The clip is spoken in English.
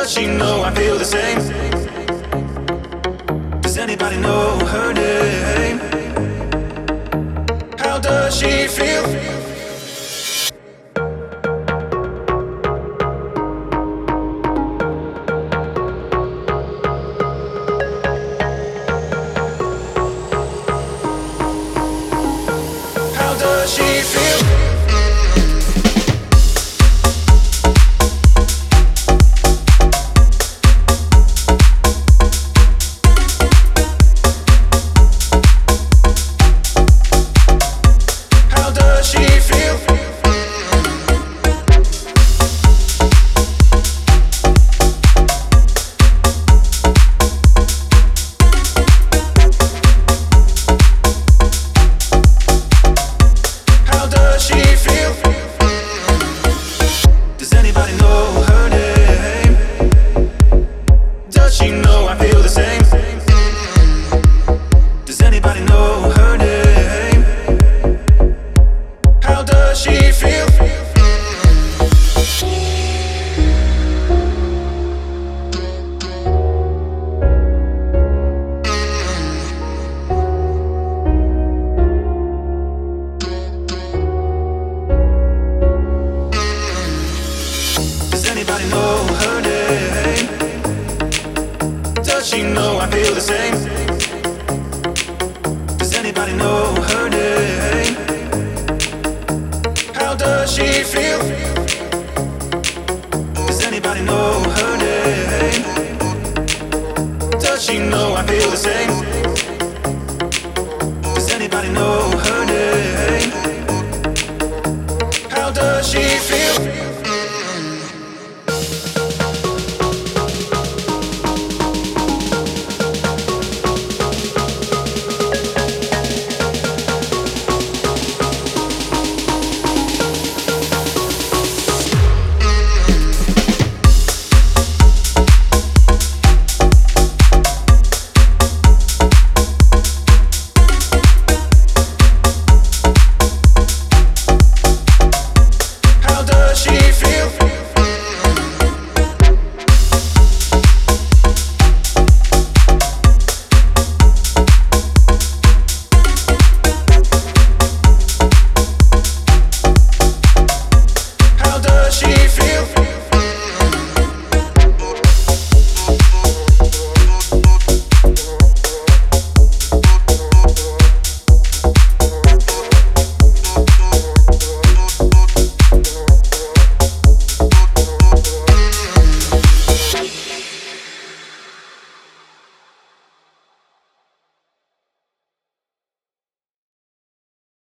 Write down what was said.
Does she know I feel the same? Does anybody know her name? How does she feel? Does anybody know feel the same. Does anybody know her name? How does she feel? Does anybody know her name? Does she know I feel the same? Does anybody know her name? How does she feel?